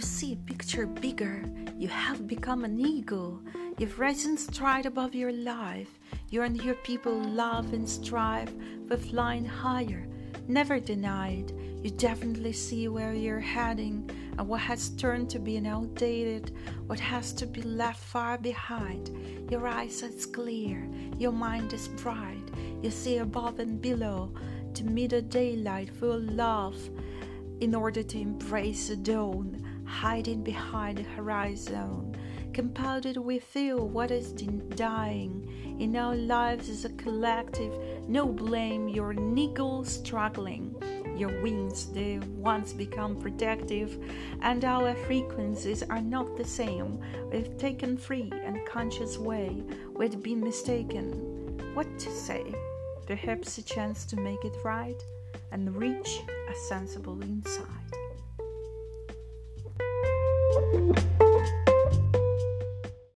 stature bigger, you have become an eagle. You've risen stride above your life. You and your people love and strive for flying higher, never denied. You definitely see where you're heading and what has turned to be an outdated, what has to be left far behind. Your eyes are clear, your mind is bright. You see above and below to meet a daylight full of love in order to embrace the dawn hiding behind the horizon. Compounded, we feel what is dying in our lives as a collective. No blame, your niggle struggling. Your wings, they once become protective, and our frequencies are not the same. We've taken free and conscious way. We've been mistaken. What to say? Perhaps a chance to make it right and reach a sensible insight. Thank you